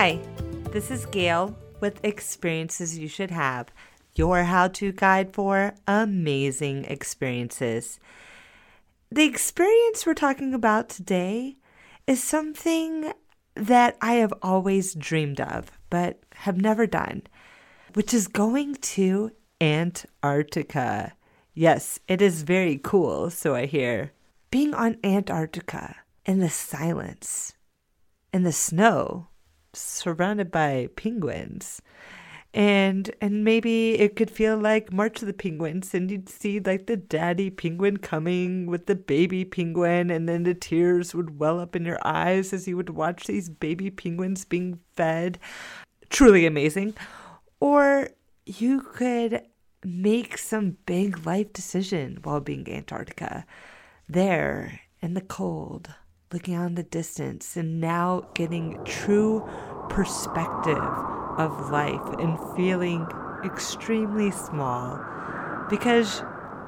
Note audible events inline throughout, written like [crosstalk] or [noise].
Hi, this is Gail with Experiences You Should Have, your how to guide for amazing experiences. The experience we're talking about today is something that I have always dreamed of, but have never done, which is going to Antarctica. Yes, it is very cool, so I hear. Being on Antarctica in the silence, in the snow, surrounded by penguins. And and maybe it could feel like March of the Penguins, and you'd see like the daddy penguin coming with the baby penguin, and then the tears would well up in your eyes as you would watch these baby penguins being fed. Truly amazing. Or you could make some big life decision while being Antarctica. There in the cold, looking out the distance and now getting true perspective of life and feeling extremely small because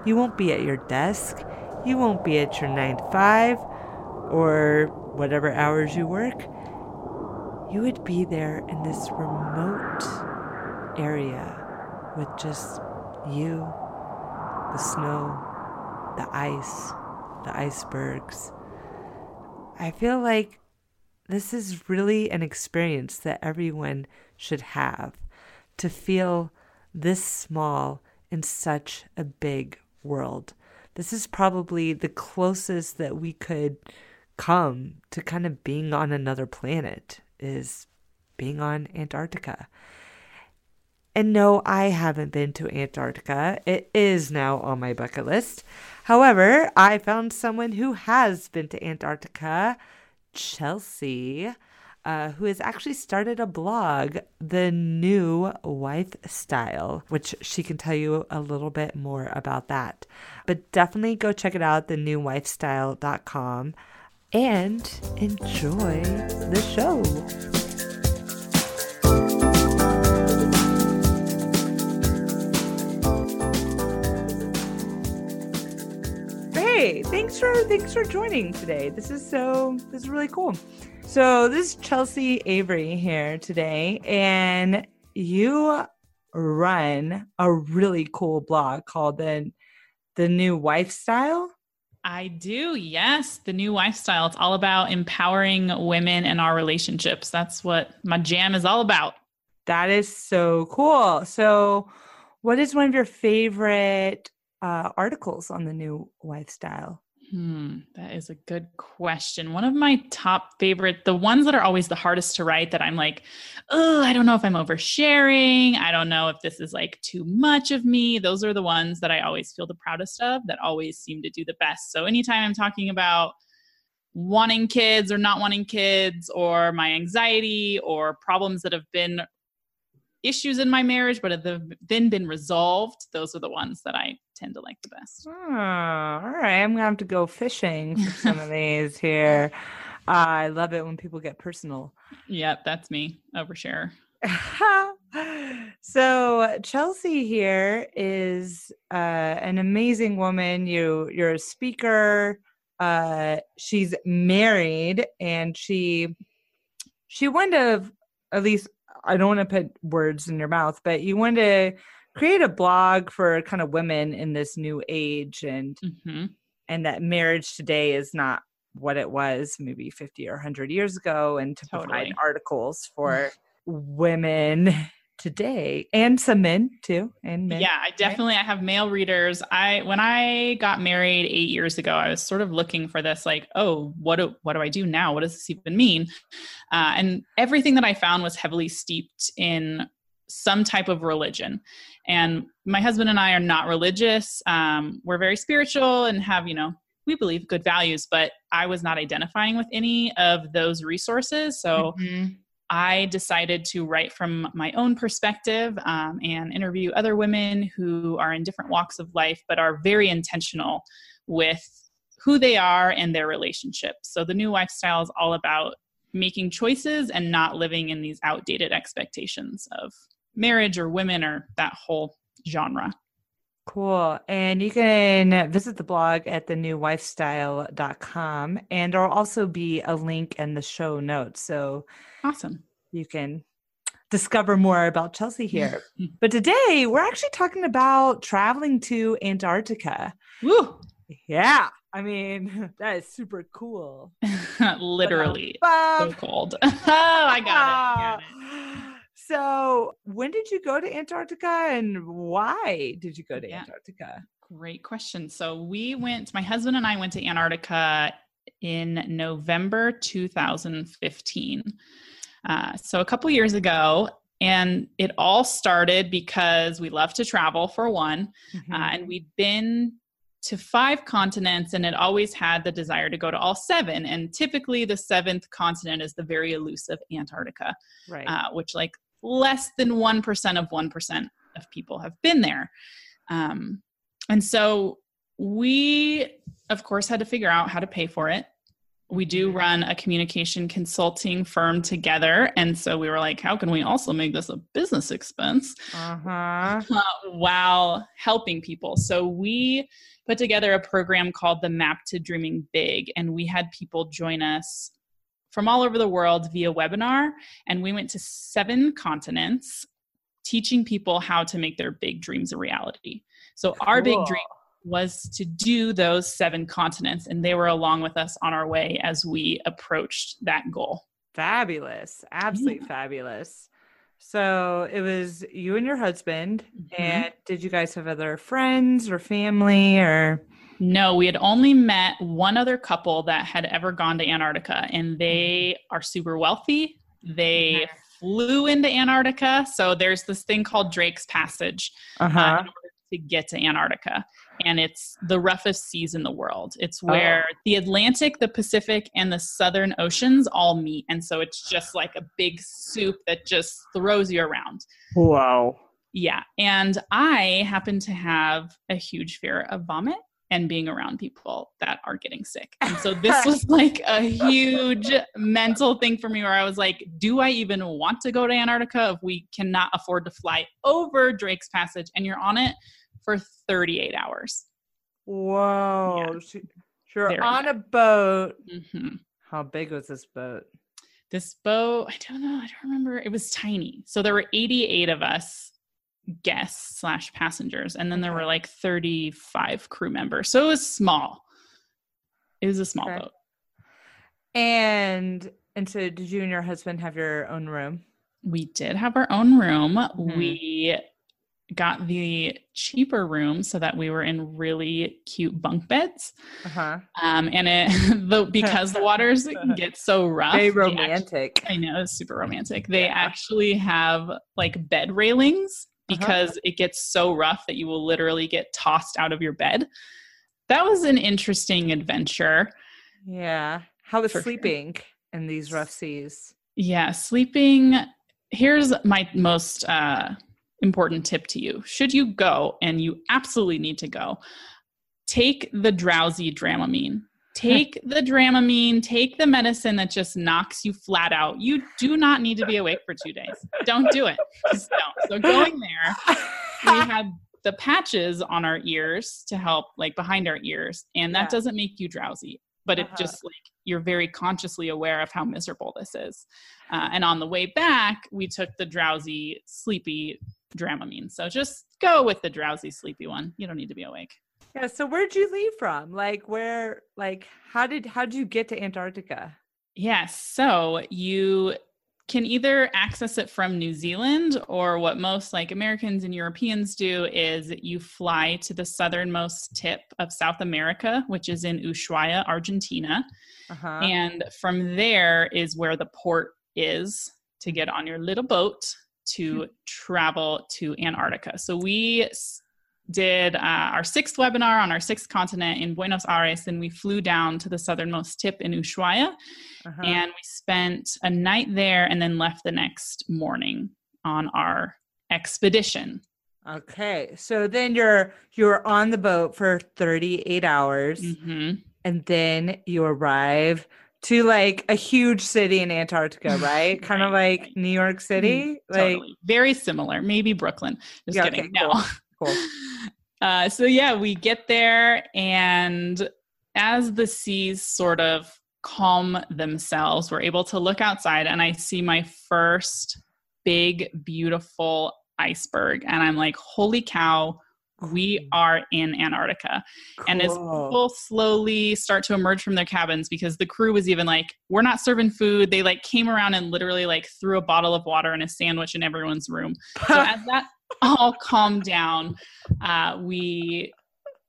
you won't be at your desk, you won't be at your 9 to 5 or whatever hours you work. You would be there in this remote area with just you, the snow, the ice, the icebergs I feel like this is really an experience that everyone should have to feel this small in such a big world. This is probably the closest that we could come to kind of being on another planet is being on Antarctica. And no, I haven't been to Antarctica. It is now on my bucket list. However, I found someone who has been to Antarctica, Chelsea, uh, who has actually started a blog, The New Wife Style, which she can tell you a little bit more about that. But definitely go check it out, thenewwifestyle.com, and enjoy the show. Hey, thanks for thanks for joining today. This is so this is really cool. So this is Chelsea Avery here today, and you run a really cool blog called the the New Wifestyle. I do, yes. The New Wifestyle. It's all about empowering women and our relationships. That's what my jam is all about. That is so cool. So, what is one of your favorite uh, articles on the New Wifestyle? Hmm, that is a good question. One of my top favorite, the ones that are always the hardest to write that I'm like, oh, I don't know if I'm oversharing. I don't know if this is like too much of me. Those are the ones that I always feel the proudest of that always seem to do the best. So anytime I'm talking about wanting kids or not wanting kids or my anxiety or problems that have been issues in my marriage but have then been resolved, those are the ones that I tend to like the best. Oh, all right. I'm gonna have to go fishing for some of [laughs] these here. Uh, I love it when people get personal. Yep, that's me, overshare. [laughs] so Chelsea here is uh, an amazing woman. You you're a speaker. Uh, she's married, and she she wanted to at least I don't want to put words in your mouth, but you wanted to create a blog for kind of women in this new age and mm-hmm. and that marriage today is not what it was maybe 50 or 100 years ago and to totally. provide articles for [sighs] women today and some men too and men yeah i definitely right? i have male readers i when i got married eight years ago i was sort of looking for this like oh what do what do i do now what does this even mean uh, and everything that i found was heavily steeped in some type of religion. And my husband and I are not religious. Um, we're very spiritual and have, you know, we believe good values, but I was not identifying with any of those resources. So mm-hmm. I decided to write from my own perspective um, and interview other women who are in different walks of life, but are very intentional with who they are and their relationships. So the New Wifestyle is all about making choices and not living in these outdated expectations of marriage or women or that whole genre. Cool. And you can visit the blog at thenewwifestyle.com and there'll also be a link in the show notes. So awesome. you can discover more about Chelsea here. [laughs] but today we're actually talking about traveling to Antarctica. Woo! Yeah. I mean, [laughs] that is super cool. [laughs] Literally. so cold. oh, I got it. Ah. So, when did you go to Antarctica and why did you go to yeah. Antarctica? Great question. So, we went, my husband and I went to Antarctica in November 2015. Uh, so, a couple years ago, and it all started because we love to travel for one, mm-hmm. uh, and we'd been to five continents and it always had the desire to go to all seven and typically the seventh continent is the very elusive antarctica right uh, which like less than 1% of 1% of people have been there. Um, and so we of course had to figure out how to pay for it. We do mm-hmm. run a communication consulting firm together. And so we were like how can we also make this a business expense? Uh-huh. uh, while helping people. So we put together a program called the map to dreaming big. And we had people join us from all over the world via webinar and we went to seven continents teaching people how to make their big dreams a reality so cool. our big dream was to do those seven continents, and they were along with us on our way as we approached that goal. Fabulous. Absolutely yeah. fabulous. So it was you and your husband. Mm-hmm. And did you guys have other friends or family or? No, we had only met one other couple that had ever gone to Antarctica, and they mm-hmm. are super wealthy. They flew into Antarctica. So there's this thing called Drake's Passage uh-huh. uh, to get to Antarctica and it's the roughest seas in the world. It's where oh. the Atlantic, the Pacific, and the Southern Oceans all meet. And so it's just like a big soup that just throws you around. Wow. Yeah. And I happen to have a huge fear of vomit and being around people that are getting sick. And so [laughs] this was like a huge mental thing for me where I was like, do I even want to go to Antarctica if we cannot afford to fly over Drake's Passage and you're on it for 38 hours. Whoa. Yeah. You're on a boat. Mm-hmm. How big was this boat? This boat, I don't know. I don't remember. It was tiny. So there were 88 of us guests slash passengers, and then there were like 35 crew members. So it was small. It was a small okay. boat. And and so did you and your husband have your own room? We did have our own room. Mm-hmm. We got the cheaper room so that we were in really cute bunk beds. Uh-huh. Um, and it [laughs] the, [laughs] because the waters get so rough. Very romantic. Actually, I know it's super romantic. They yeah. actually have like bed railings. Because uh-huh. it gets so rough that you will literally get tossed out of your bed. That was an interesting adventure. Yeah. How was sleeping sure. in these rough seas? Yeah, sleeping. Here's my most uh important tip to you. Should you go, and you absolutely need to go, take the drowsy Dramamine. Take the Dramamine, take the medicine that just knocks you flat out. You do not need to be awake for two days. Don't do it. Just don't. So going there, we [laughs] had the patches on our ears to help, like behind our ears, and that yeah. doesn't make you drowsy, but it uh-huh. just like you're very consciously aware of how miserable this is. Uh, and on the way back, we took the drowsy, sleepy Dramamine. So just go with the drowsy, sleepy one. You don't need to be awake. Yeah. So where'd you leave from? Like where? Like how did how did you get to Antarctica? Yes. So you can either access it from New Zealand or what most like Americans and Europeans do is you fly to the southernmost tip of South America, which is in Ushuaia, Argentina. Uh-huh. And from there is where the port is to get on your little boat to [laughs] travel to Antarctica. So we did uh, our sixth webinar on our sixth continent in Buenos Aires, and we flew down to the southernmost tip in Ushuaia, uh-huh. and we spent a night there, and then left the next morning on our expedition. Okay, so then you're you're on the boat for 38 hours, mm-hmm. and then you arrive to like a huge city in Antarctica, [laughs] right? kind of like right. New York City, mm-hmm. like totally. very similar. Maybe Brooklyn. Just yeah, kidding. Okay, no. Cool. [laughs] cool. Uh, so yeah, we get there, and as the seas sort of calm themselves we're able to look outside and I see my first big, beautiful iceberg. And I'm like, holy cow, we are in Antarctica. Cool. And as people slowly start to emerge from their cabins, because the crew was even like, we're not serving food. They like came around and literally like threw a bottle of water and a sandwich in everyone's room. So [laughs] as that all calm down, uh, we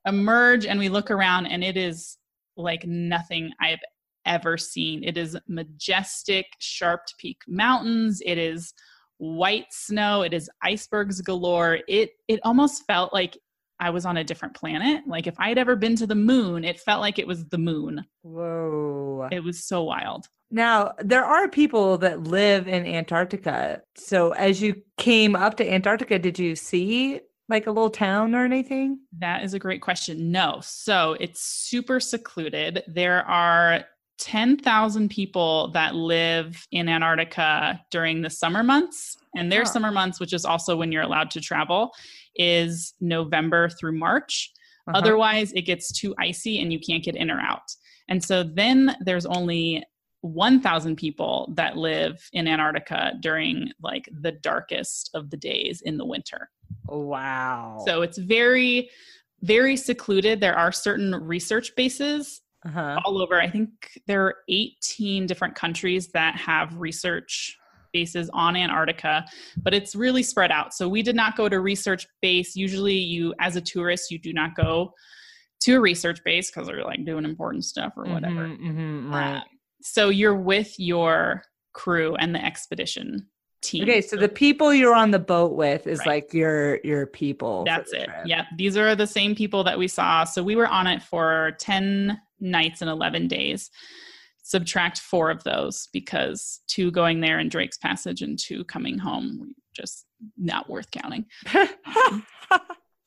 emerge and we look around and it is like nothing I've ever seen. It is majestic, sharp peak mountains. It is white snow. It is icebergs galore. It it almost felt like I was on a different planet. Like if I had ever been to the moon, it felt like it was the moon. Whoa. It was so wild. Now, there are people that live in Antarctica. So as you came up to Antarctica, did you see like a little town or anything? That is a great question. No. So it's super secluded. There are 10,000 people that live in Antarctica during the summer months. And their huh. summer months, which is also when you're allowed to travel, is November through March. Uh-huh. Otherwise, it gets too icy and you can't get in or out. And so then there's only 1,000 people that live in Antarctica during like the darkest of the days in the winter. Wow. So it's very, very secluded. There are certain research bases uh-huh. all over. I think there are 18 different countries that have research bases on Antarctica, but it's really spread out. So we did not go to research base. Usually, you, as a tourist, you do not go to a research base because they're like doing important stuff or whatever. Mm-hmm, mm-hmm, right. Um, so you're with your crew and the expedition team. Okay, so, the people you're on the boat with is right. like your your people. That's it. Yeah, these are the same people that we saw. So we were on it for 10 nights and 11 days. Subtract 4 of those because two going there in Drake's Passage and two coming home just not worth counting. [laughs]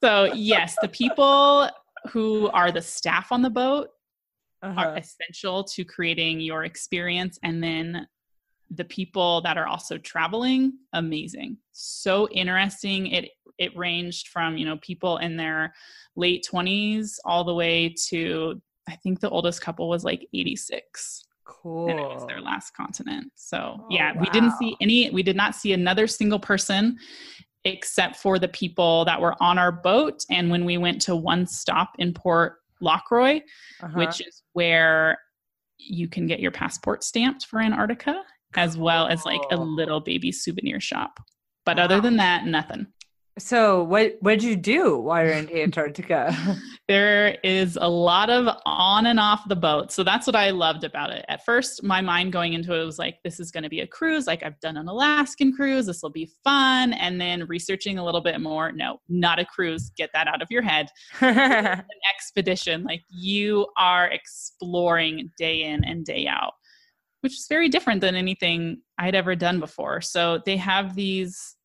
so, yes, the people who are the staff on the boat uh-huh. are essential to creating your experience. And then the people that are also traveling amazing. So interesting. It it ranged from you know people in their late 20s all the way to i think the oldest couple was like 86 cool and it was their last continent. So oh, yeah wow. we didn't see any we did not see another single person except for the people that were on our boat. And when we went to one stop in port Lockroy uh-huh. which is where you can get your passport stamped for antarctica as well as like a little baby souvenir shop. But wow. other than that, nothing. So what what'd you do while you're in [laughs] Antarctica? [laughs] there is a lot of on and off the boat. So that's what I loved about it. At first, my mind going into it was like, this is going to be a cruise. Like I've done an Alaskan cruise. This will be fun. And then researching a little bit more, no, not a cruise. Get that out of your head. [laughs] an expedition. Like you are exploring day in and day out which is very different than anything I'd ever done before. So they have these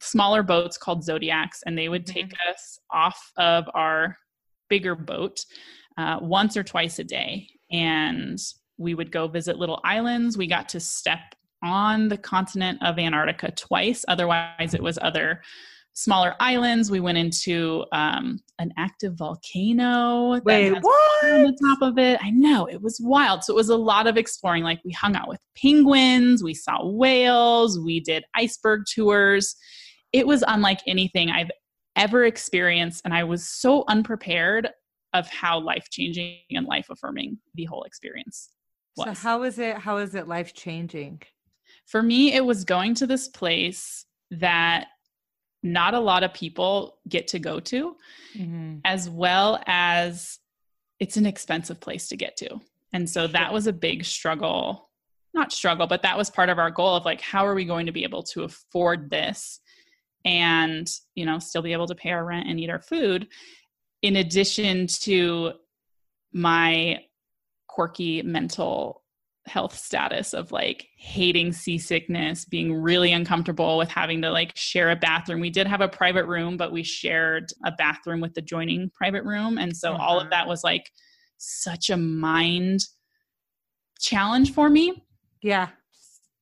smaller boats called zodiacs, and they would take mm-hmm. us off of our bigger boat uh, once or twice a day. And we would go visit little islands. We got to step on the continent of Antarctica twice. Otherwise, it was other smaller islands. We went into um, an active volcano. Wait, what? On the top of it. I know, it was wild. So it was a lot of exploring. Like we hung out with penguins, we saw whales, we did iceberg tours. It was unlike anything I've ever experienced. And I was so unprepared of how life changing and life affirming the whole experience was. So how is it how is it life changing? For me, it was going to this place that not a lot of people get to go to, mm-hmm. as well as it's an expensive place to get to. And so that was a big struggle, not struggle, but that was part of our goal of like, how are we going to be able to afford this and, you know, still be able to pay our rent and eat our food, in addition to my quirky mental health status of like hating seasickness, being really uncomfortable with having to like share a bathroom. We did have a private room, but we shared a bathroom with the joining private room. And so uh-huh. all of uh-huh. that was like such a mind challenge for me. Yeah.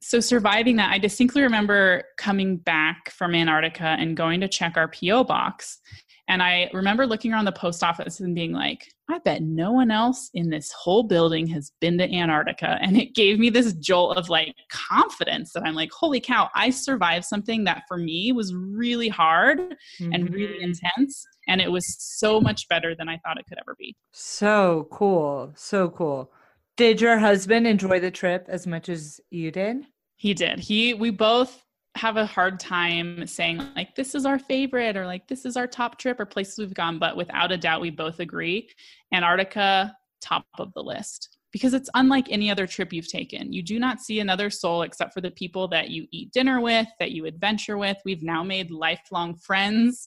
So surviving that, I distinctly remember coming back from Antarctica and going to check our PO box And I remember looking around the post office and being like, I bet no one else in this whole building has been to Antarctica. And it gave me this jolt of like confidence that I'm like, holy cow, I survived something that for me was really hard mm-hmm. and really mm-hmm. intense. And it was so much better than I thought it could ever be. So cool. So cool. Did your husband enjoy the trip as much as you did? He did. He, we both have a hard time saying like this is our favorite or like this is our top trip or places we've gone but without a doubt we both agree antarctica top of the list because it's unlike any other trip you've taken you do not see another soul except for the people that you eat dinner with that you adventure with we've now made lifelong friends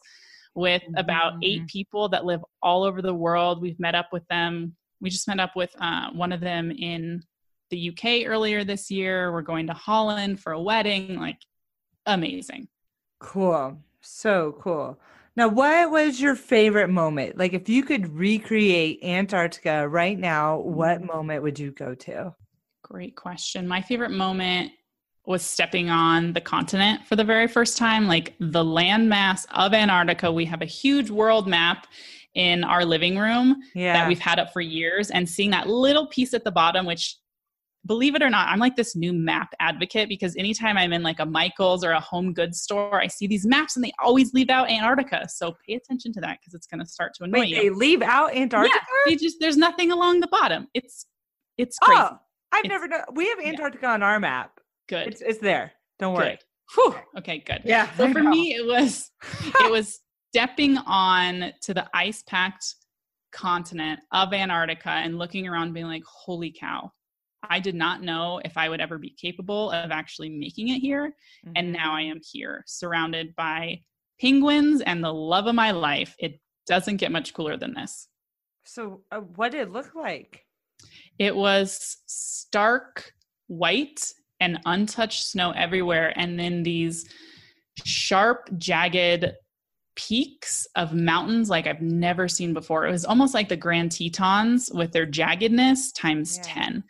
with about eight mm-hmm. people that live all over the world we've met up with them we just met up with uh, one of them in the UK earlier this year. We're going to Holland for a wedding. Like amazing. Cool. So cool. Now, what was your favorite moment? Like, if you could recreate Antarctica right now, what mm-hmm. moment would you go to? Great question. My favorite moment was stepping on the continent for the very first time, like the landmass of Antarctica. We have a huge world map in our living room yeah. that we've had up for years, and seeing that little piece at the bottom, which believe it or not, I'm like this new map advocate because anytime I'm in like a Michael's or a home goods store, I see these maps and they always leave out Antarctica. So pay attention to that because it's going to start to annoy Wait, you. They leave out Antarctica? Yeah, just there's nothing along the bottom. It's it's oh, crazy. Oh, I've it's, never known. We have Antarctica yeah. on our map. Good. It's, it's there. Don't worry. Good. Whew. Okay, good. Yeah. So for me, it was it [laughs] was stepping on to the ice packed continent of Antarctica and looking around, being like, "Holy cow! I did not know if I would ever be capable of actually making it here. Mm-hmm. And now I am here, surrounded by penguins and the love of my life. It doesn't get much cooler than this. So, uh, what did it look like? It was stark white and untouched snow everywhere. And then these sharp, jagged peaks of mountains like I've never seen before. It was almost like the Grand Tetons with their jaggedness times yeah. 10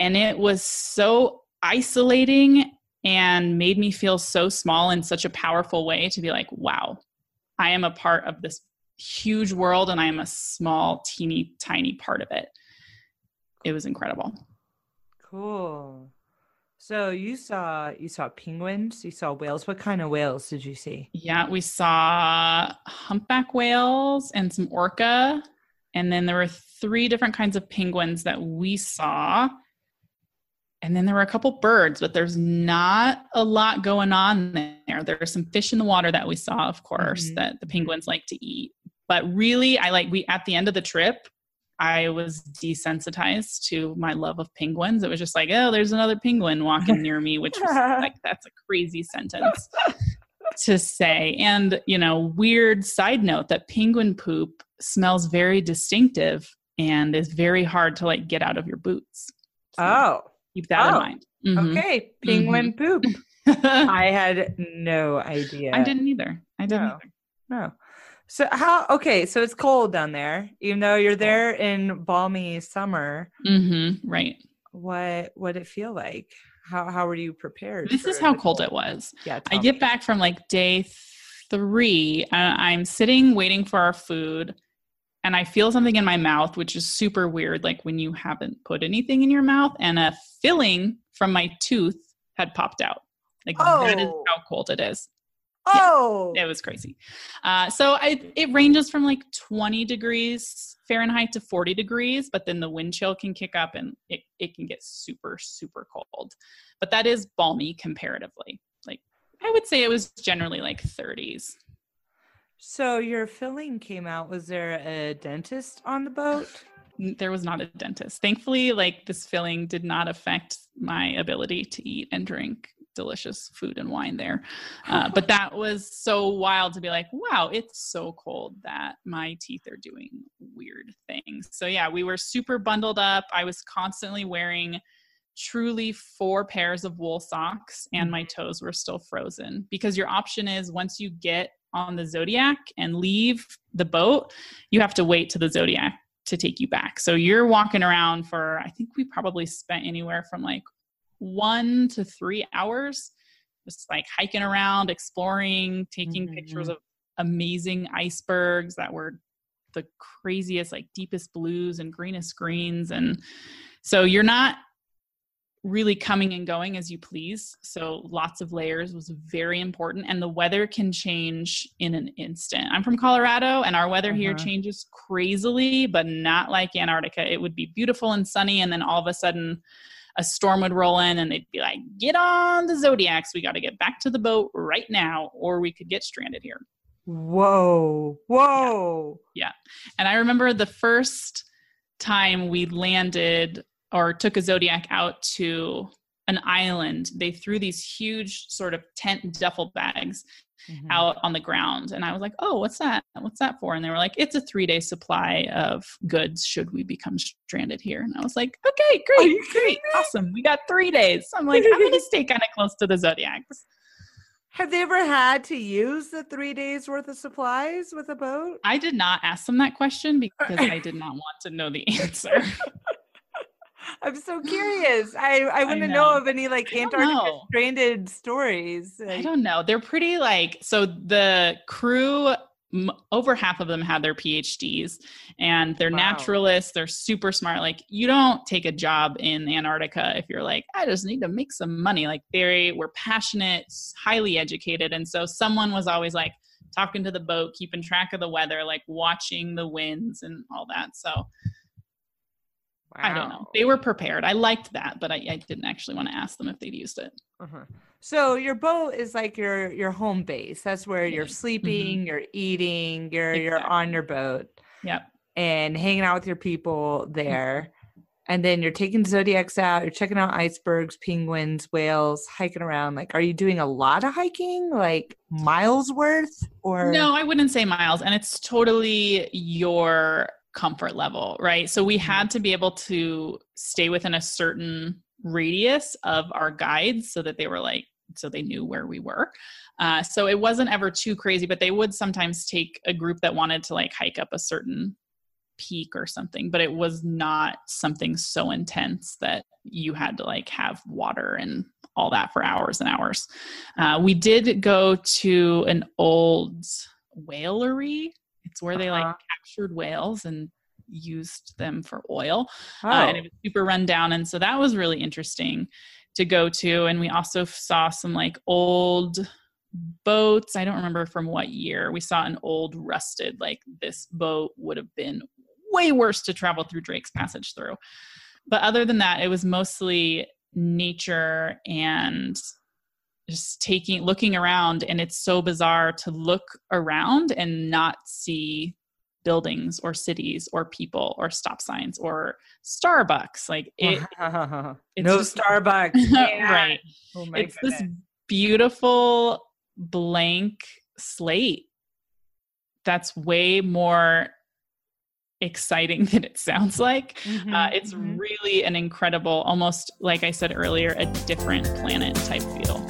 and it was so isolating and made me feel so small in such a powerful way to be like, wow, I am a part of this huge world and I am a small, teeny, tiny part of it. It was incredible. Cool. So you saw you saw penguins, you saw whales. What kind of whales did you see? Yeah, we saw humpback whales and some orca. And then there were three different kinds of penguins that we saw and then there were a couple birds, but there's not a lot going on there. There are some fish in the water that we saw, of course, mm-hmm. that the penguins like to eat. But really, I like we at the end of the trip, I was desensitized to my love of penguins. It was just like, oh, there's another penguin walking near me, which was [laughs] like that's a crazy sentence to say. And you know, weird side note that penguin poop smells very distinctive and is very hard to like get out of your boots. So. Oh Keep that oh, in mind. Mm-hmm. Okay, penguin mm-hmm. poop. [laughs] I had no idea. I didn't either. I didn't no. either. No. So how? Okay, so it's cold down there, even though you're there in balmy summer. Mm-hmm, right. What What did it feel like? How How were you prepared? This is how cold it was. Yeah. I get back from like day three. Uh, I'm sitting waiting for our food and I feel something in my mouth, which is super weird, like when you haven't put anything in your mouth, and a filling from my tooth had popped out. Like oh. that is oh. how cold it is. Oh, yeah, it was crazy. Uh, so I, it ranges from like 20 degrees Fahrenheit to 40 degrees, but then the wind chill can kick up and it, it can get super, super cold. But that is balmy comparatively. Like I would say it was generally like 30s. So your filling came out. Was there a dentist on the boat? There was not a dentist. Thankfully, like this filling did not affect my ability to eat and drink delicious food and wine there. Uh, but [laughs] that was so wild to be like, wow, it's so cold that my teeth are doing weird things. So, yeah, we were super bundled up. I was constantly wearing truly four pairs of wool socks, and my mm-hmm. toes were still frozen because your option is once you get on the Zodiac and leave the boat, you have to wait to the Zodiac to take you back. So you're walking around for, I think we probably spent anywhere from like one to three hours, just like hiking around, exploring, taking mm-hmm. pictures of, amazing icebergs that were the craziest, like deepest blues and greenest greens. And so you're not really coming and going as you please. So lots of layers was very important. And the weather can change in an instant. I'm from Colorado and our weather uh-huh. here changes crazily, but not like Antarctica. It would be beautiful and sunny, and then all of a sudden a storm would roll in and they'd be like, get on the Zodiacs. We got to get back to the boat right now, or we could get stranded here. Whoa. Whoa. Yeah. yeah. And I remember the first time we landed or took a Zodiac out to an island, they threw these huge sort of tent duffel bags mm-hmm. out on the ground. And I was like, oh, what's that? What's that for? And they were like, it's a three day supply of goods should we become stranded here. And I was like, okay, great, great, awesome. We got three days. I'm like, I'm going to stay kind of close to the Zodiacs. Have they ever had to use the three days worth of supplies with a boat? I did not ask them that question [laughs] because I did not want to know the answer. [laughs] I'm so curious. I I want to know. know. of any like Antarctica stranded stories. I don't know. They're pretty like so the crew over half of them had their PhDs and they're wow. naturalists. They're super smart. Like you don't take a job in Antarctica if you're like, I just need to make some money. Like they were passionate, highly educated. And so someone was always like talking to the boat, keeping track of the weather, like watching the winds and all that. So. I don't know. They were prepared. I liked that, but I, I didn't actually want to ask them if they'd used it. Uh-huh. So your boat is like your your home base. That's where you're mm-hmm. sleeping, mm-hmm. you're eating, you're exactly. you're on your boat. Yep. And hanging out with your people there. And then you're taking zodiacs out, you're checking out icebergs, penguins, whales, hiking around. Like, are you doing a lot of hiking, like miles worth? Or no, I wouldn't say miles. And it's totally your comfort level, right? So we mm-hmm. had to be able to stay within a certain radius of our guides so that they were like, so they knew where we were. Uh, so it wasn't ever too crazy, but they would sometimes take a group that wanted to like hike up a certain peak or something, but it was not something so intense that you had to like have water and all that for hours and hours. Uh, we did go to an old whalery it's where they like uh-huh. captured whales and used them for oil. Oh. Uh, and it oh. was super run down. And so that was really interesting to go to. And we also saw some like old boats. I don't remember from what year. We saw an old rusted, like this boat would have been way worse to travel through Drake's Passage through. But other than that, it was mostly nature and just taking looking around and it's so bizarre to look around and not see buildings or cities or people or stop signs or starbucks like [laughs] it, no just, starbucks [laughs] right oh it's goodness. this beautiful blank slate that's way more exciting [laughs] than it sounds like. Mm-hmm, uh, it's mm-hmm. really an incredible, almost like I said earlier, a different planet type feel.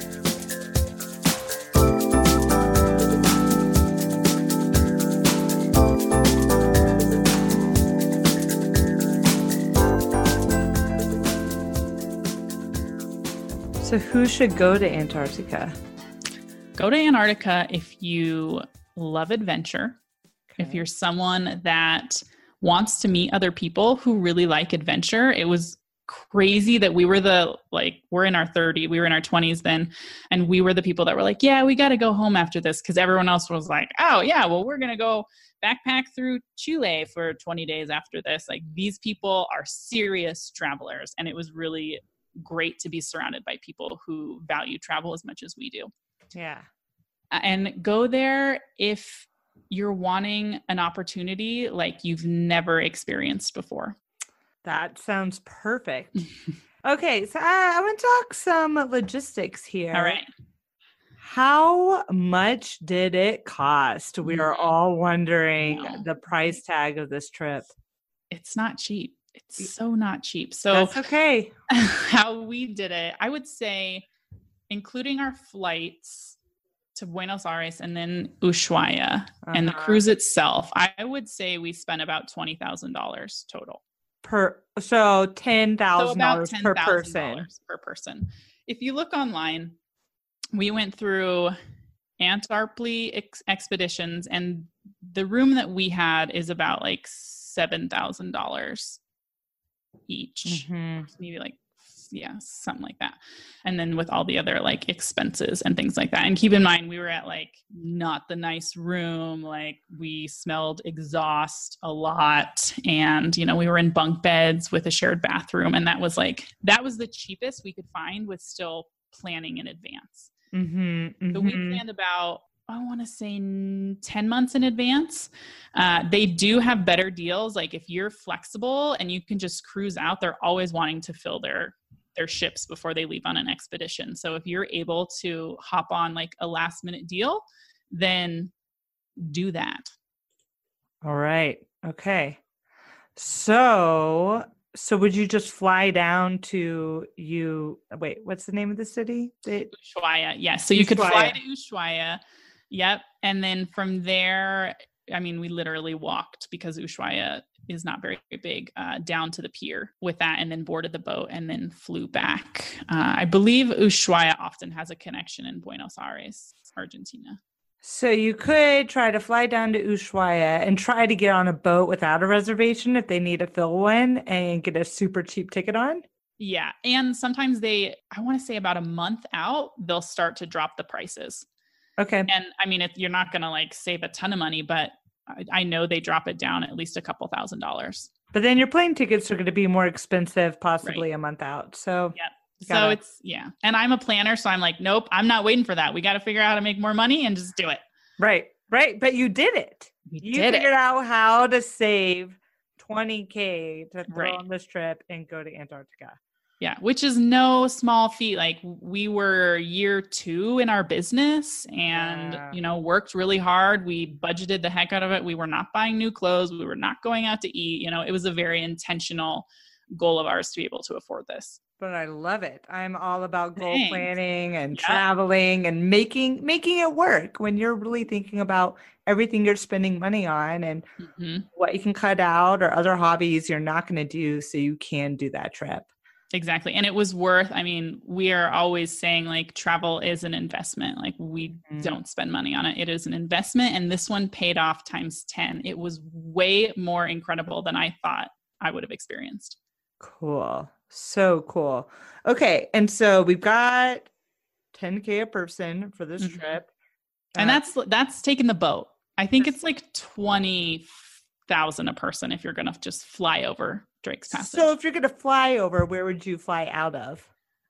So, who should go to Antarctica? Go to Antarctica if you love adventure, okay. if you're someone that wants to meet other people who really like adventure. It was crazy that we were the like we're in our 30 we were in our 20s then and we were the people that were like yeah we got to go home after this because everyone else was like oh yeah well we're gonna go backpack through chile for 20 days after this like these people are serious travelers and it was really great to be surrounded by people who value travel as much as we do. Yeah. And go there if you're wanting an opportunity like you've never experienced before. That sounds perfect. [laughs] okay, so I, I want to talk some logistics here. All right. How much did it cost? We are mm-hmm. all wondering no. the price tag of this trip. It's not cheap it's so not cheap. So that's okay. [laughs] how we did it, I would say, including our flights to Buenos Aires and then Ushuaia uh-huh. and the uh-huh. cruise itself, I would say we spent about twenty thousand dollars total per. So ten thousand so dollars per person per person. If you look online, we went through Antarctic ex- expeditions, and the room that we had is about like seven thousand dollars each, Mm-hmm. maybe like yeah, something like that. And then with all the other like expenses and things like that. And keep in mind, we were at like not the nice room. Like we smelled exhaust a lot. And, you know, we were in bunk beds with a shared bathroom. And that was like, that was the cheapest we could find with still planning in advance. Mm-hmm. So we mhm. planned about, I want to say 10 months in advance. Uh, they do have better deals. Like if you're flexible and you can just cruise out, they're always wanting to fill their their ships before they leave on an expedition. So if you're able to hop on like a last minute deal, then do that. All right. Okay. So, so would you just fly down to you? Wait, what's the name of the city? They, Ushuaia. Yes. So you could fly to Ushuaia. Yep. And then from there, I mean, we literally walked because Ushuaia is not very big uh, down to the pier with that and then boarded the boat and then flew back. Uh, I believe Ushuaia often has a connection in Buenos Aires, Argentina. so you could try to fly down to Ushuaia and try to get on a boat without a reservation if they need to fill one and get a super cheap ticket on. Yeah. And sometimes they, I want to say about a month out, they'll start to drop the prices. Okay. And I mean, it, you're not going to like save a ton of money, but I, I know they drop it down at least a couple thousand dollars. But then your plane tickets are going to be more expensive, possibly a month out. So, Yep. So Gotta- it's, yeah. And I'm a planner. So I'm like, nope, I'm not waiting for that. We got to figure out how to make more money and just do it. right, right. But you did it. We You did figured it. out how to save 20K to throw Right. on this trip and go to Antarctica. Yeah. Which is no small feat. Like we were year two in our business and, Yeah. you know, worked really hard. We budgeted the heck out of it. We were not buying new clothes. We were not going out to eat. You know, it was a very intentional goal of ours to be able to afford this. But I love it. I'm all about goal Thanks. planning and Yeah. traveling and making making it work when you're really thinking about everything you're spending money on and Mhm. what you can cut out or other hobbies you're not going to do so you can do that trip. Exactly. And it was worth, I mean, we are always saying like travel is an investment. Like we Mhm. don't spend money on it. It is an investment. And this one paid off times 10. It was way more incredible than I thought I would have experienced. Cool. So cool. Okay, and so we've got 10k a person for this Mhm. trip. And Uh, that's that's taking the boat. I think it's like 20,000 a person if you're going to just fly over Drake's Passage. So if you're going to fly over, where would you fly out of?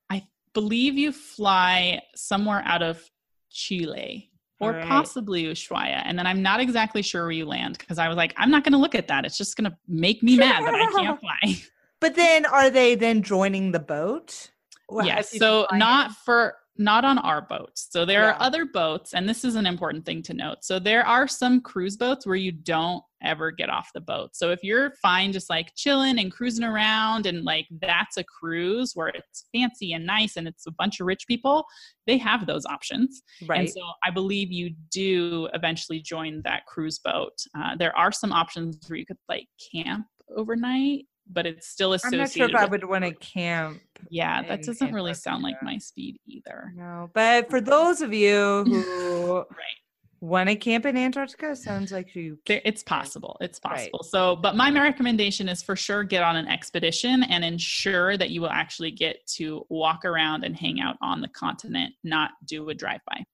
I believe you fly somewhere out of Chile or Alright. possibly Ushuaia. And then I'm not exactly sure where you land because I was like, I'm not going to look at that. It's just going to make me mad that I can't [laughs] fly. But then are they then joining the boat? Well, yes. So not for not on our boats. So there Yeah. are other boats, and this is an important thing to note. So there are some cruise boats where you don't ever get off the boat. So if you're fine just like chilling and cruising around and like that's a cruise where it's fancy and nice and it's a bunch of rich people, they have those options. right. And so I believe you do eventually join that cruise boat. Uh, there are some options where you could like camp overnight, but it's still associated. I'm not sure if I would want to camp. yeah, that doesn't really sound like my speed either. No, but for those of you who [laughs] Right. want to camp in Antarctica, sounds like you. There, it's possible. It's Right. possible. So, but my recommendation is for sure get on an expedition and ensure that you will actually get to walk around and hang out on the continent, not do a drive by,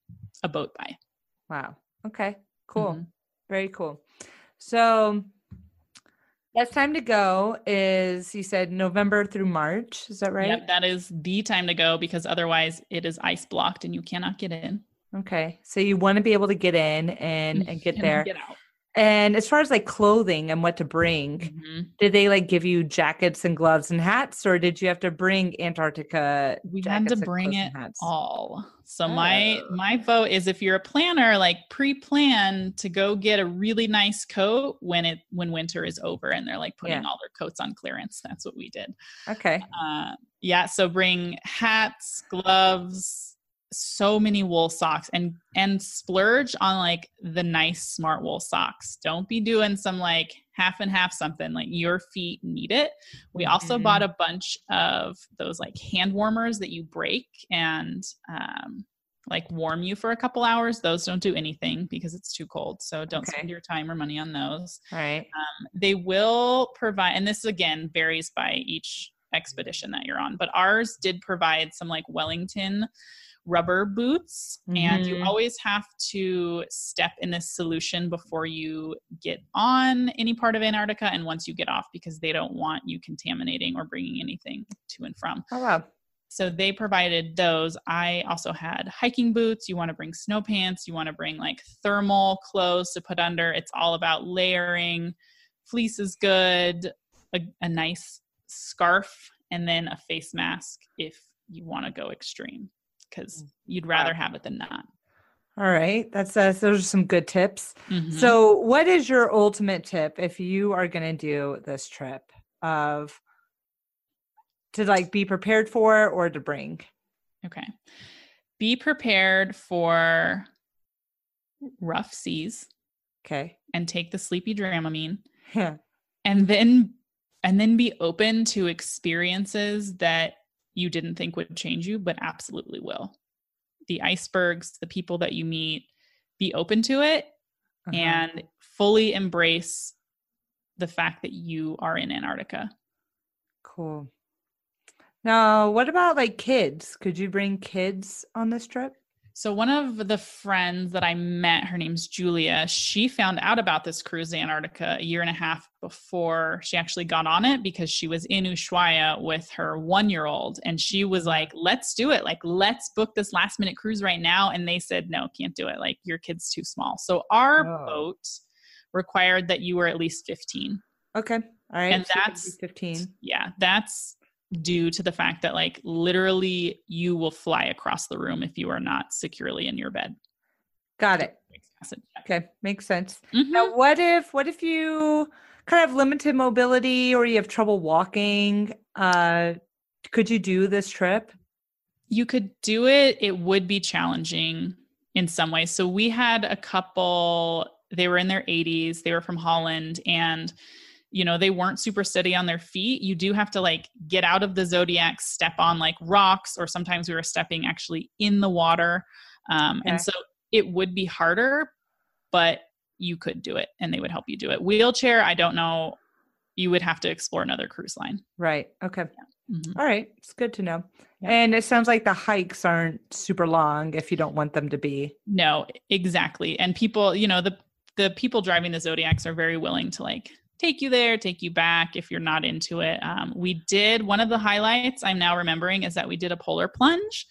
a boat by. Wow. Okay. Cool. Mhm. Very cool. So best time to go is you said November through March. Is that right? Yep, that is the time to go because otherwise it is ice blocked and you cannot get in. Okay. So you want to be able to get in and, and get And there. Get out. And as far as like clothing and what to bring, Mhm. did they like give you jackets and gloves and hats, or did you have to bring Antarctica? We had to bring it all. So my Oh. my vote is if you're a planner, like pre-plan to go get a really nice coat when it when winter is over and they're like putting Yeah. all their coats on clearance. That's what we did. Okay. Uh, yeah, so bring hats, gloves, so many wool socks, and and splurge on like the nice smart wool socks. Don't be doing some like half and half something. Like your feet need it. We also Mhm. bought a bunch of those like hand warmers that you break, and um, like warm you for a couple hours. Those don't do anything because it's too cold. So don't Okay. spend your time or money on those. Right. Um, they will provide, and this again varies by each expedition that you're on, but ours did provide some like Wellington rubber boots. And you Mhm. always have to step in this solution before you get on any part of Antarctica and once you get off because they don't want you contaminating or bringing anything to and from. Oh wow. So they provided those. I also had hiking boots. You want to bring snow pants. You want to bring like thermal clothes to put under. It's all about layering. Fleece is good. A, a nice scarf and then a face mask if you want to go extreme because you'd rather have it than not. All right. That's uh, those are some good tips. Mhm. So, what is your ultimate tip if you are going to do this trip of to like be prepared for or to bring? okay. Be prepared for rough seas Okay. and take the sleepy dramamine. Yeah. and then and then be open to experiences that you didn't think would change you but absolutely will the icebergs the people that you meet be open to it Uh-huh. and fully embrace the fact that you are in antarctica cool. Now, what about like kids? Could you bring kids on this trip? So one of the friends that i met her name's julia she found out about this cruise to antarctica a year and a half before she actually got on it because she was in ushuaia with her one year old and she was like let's do it like let's book this last minute cruise right now and they said no can't do it like your kid's too small so our Oh. boat required that you were at least 15 Okay. All right. And so you could be that's- 15. yeah that's due to the fact that like literally you will fly across the room if you are not securely in your bed Got it. Okay. Makes sense. Mhm. Now, what if what if you kind of have limited mobility or you have trouble walking? Uh could you do this trip? you could do it it would be challenging in some ways so we had a couple they were in their 80s they were from holland and you know they weren't super steady on their feet you do have to like get out of the zodiac step on like rocks or sometimes we were stepping actually in the water um, Okay. and so it would be harder but you could do it and they would help you do it wheelchair i don't know you would have to explore another cruise line Right. Okay. Mhm. All right. It's good to know. Yeah. And it sounds like the hikes aren't super long if you don't want them to be. No, exactly. And people, you know, the the people driving the Zodiacs are very willing to like take you there, take you back if you're not into it. Um, we did one of the highlights I'm now remembering is that we did a polar plunge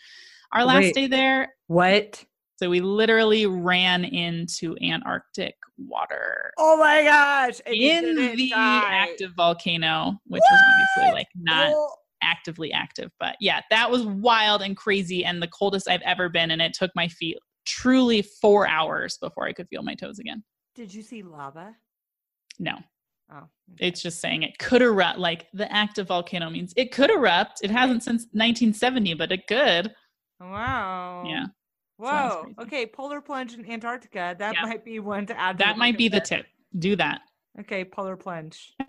our last Wait. day there. What? So we literally ran into Antarctic water Oh my gosh. in the die. active volcano, which was obviously like not Oh, actively active. But yeah, that was wild and crazy and the coldest I've ever been. And it took my feet truly four hours before I could feel my toes again. Did you see lava? No, Oh. okay. it's just saying it could erupt. Like the active volcano means it could erupt. It hasn't since 1970, but it could. Wow. Yeah. So that was Whoa. Okay. Polar plunge in Antarctica. That Yeah. might be one to add. to That the might be the list. tip. Do that. Okay. Polar plunge. [laughs]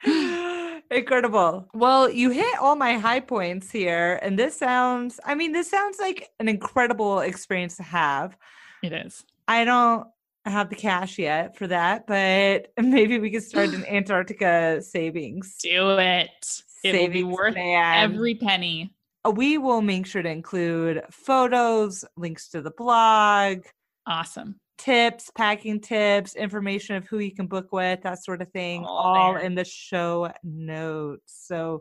[laughs] Incredible. Well, you hit all my high points here. And this sounds, I mean, this sounds like an incredible experience to have. It is. I don't have the cash yet for that, but [laughs] maybe we could start an [gasps] Antarctica savings. Do it. It will be worth plan. every penny. Uh, we will make sure to include photos, links to the blog, Awesome. tips, packing tips, information of who you can book with, that sort of thing, All all in the show notes. So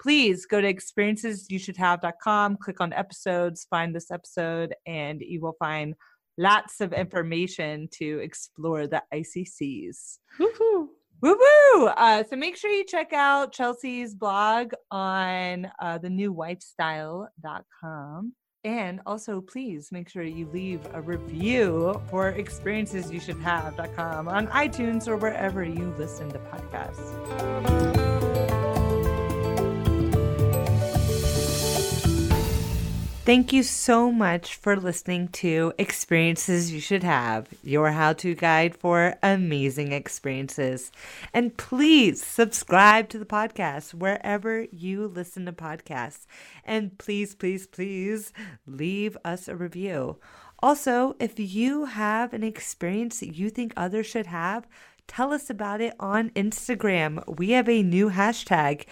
please go to experiencesyoushouldhave.com, click on episodes, find this episode, and you will find lots of information to explore the icy seas. Woohoo. Woo woo! Uh, so make sure you check out Chelsea's blog on uh, the new wifestyle.com. And also, please make sure you leave a review for experiencesyoushouldhave.com on iTunes or wherever you listen to podcasts. Thank you so much for listening to Experiences You Should Have, your how to guide for amazing experiences. And please subscribe to the podcast wherever you listen to podcasts. And please, please, please leave us a review. Also, if you have an experience that you think others should have, tell us about it on Instagram. We have a new hashtag,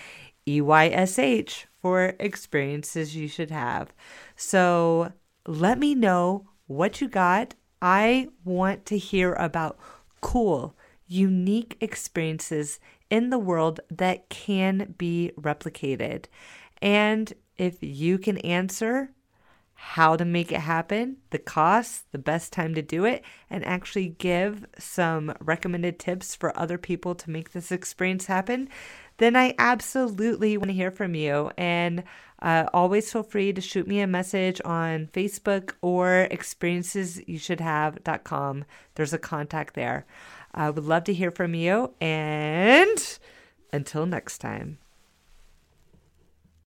EYSH, for experiences you should have. So let me know what you got. I want to hear about cool, unique experiences in the world that can be replicated. And if you can answer how to make it happen, the cost, the best time to do it, and actually give some recommended tips for other people to make this experience happen, then I absolutely want to hear from you. And uh, always feel free to shoot me a message on Facebook or experiencesyoushouldhave.com. There's a contact there. I would love to hear from you. And until next time.